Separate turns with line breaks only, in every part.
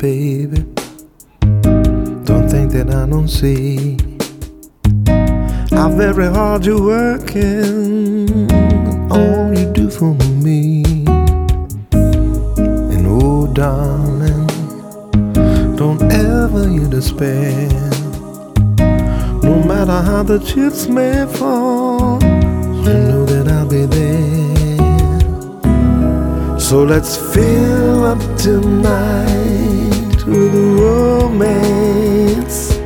baby. Don't think that I don't see how very hard you're working. All you do for me. And oh, darling, don't ever you despair. No matter how the chips may fall, you know So let's fill up tonight with romance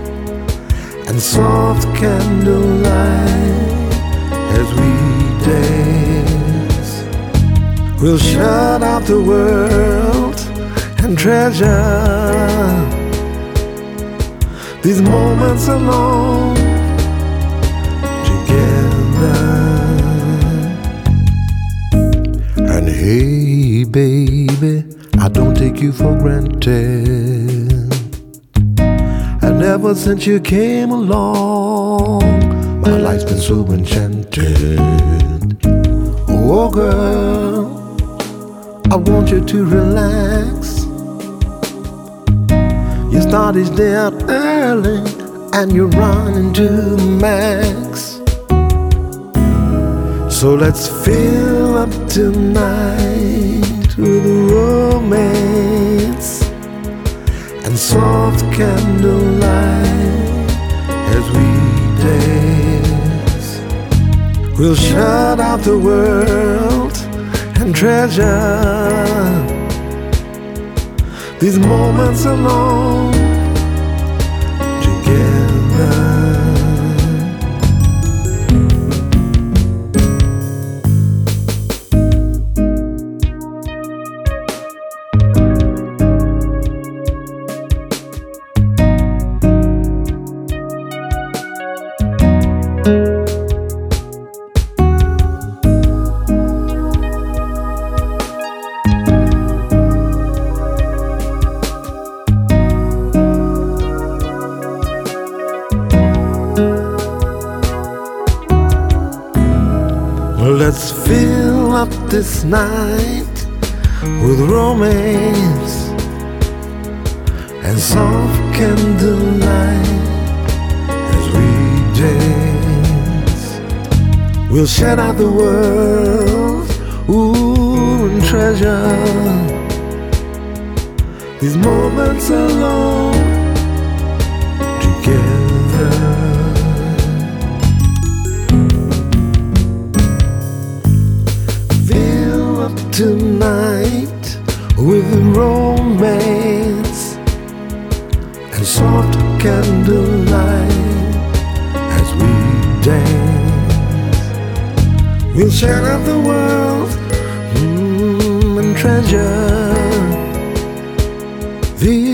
and soft candlelight as we dance. We'll shut out the world and treasure these moments alone granted. And ever since you came along, my life's been so enchanted. Oh, girl, I want you to relax. You start each day early and you run into max. So let's fill up tonight with romance and soft candlelight as we dance. We'll shut out the world and treasure these moments alone Let's fill up this night with romance and soft candlelight as we dance. We'll shut out the world, ooh, and treasure these moments alone together. tonight with romance and soft candlelight as we dance. We'll share out the world mm, and treasure these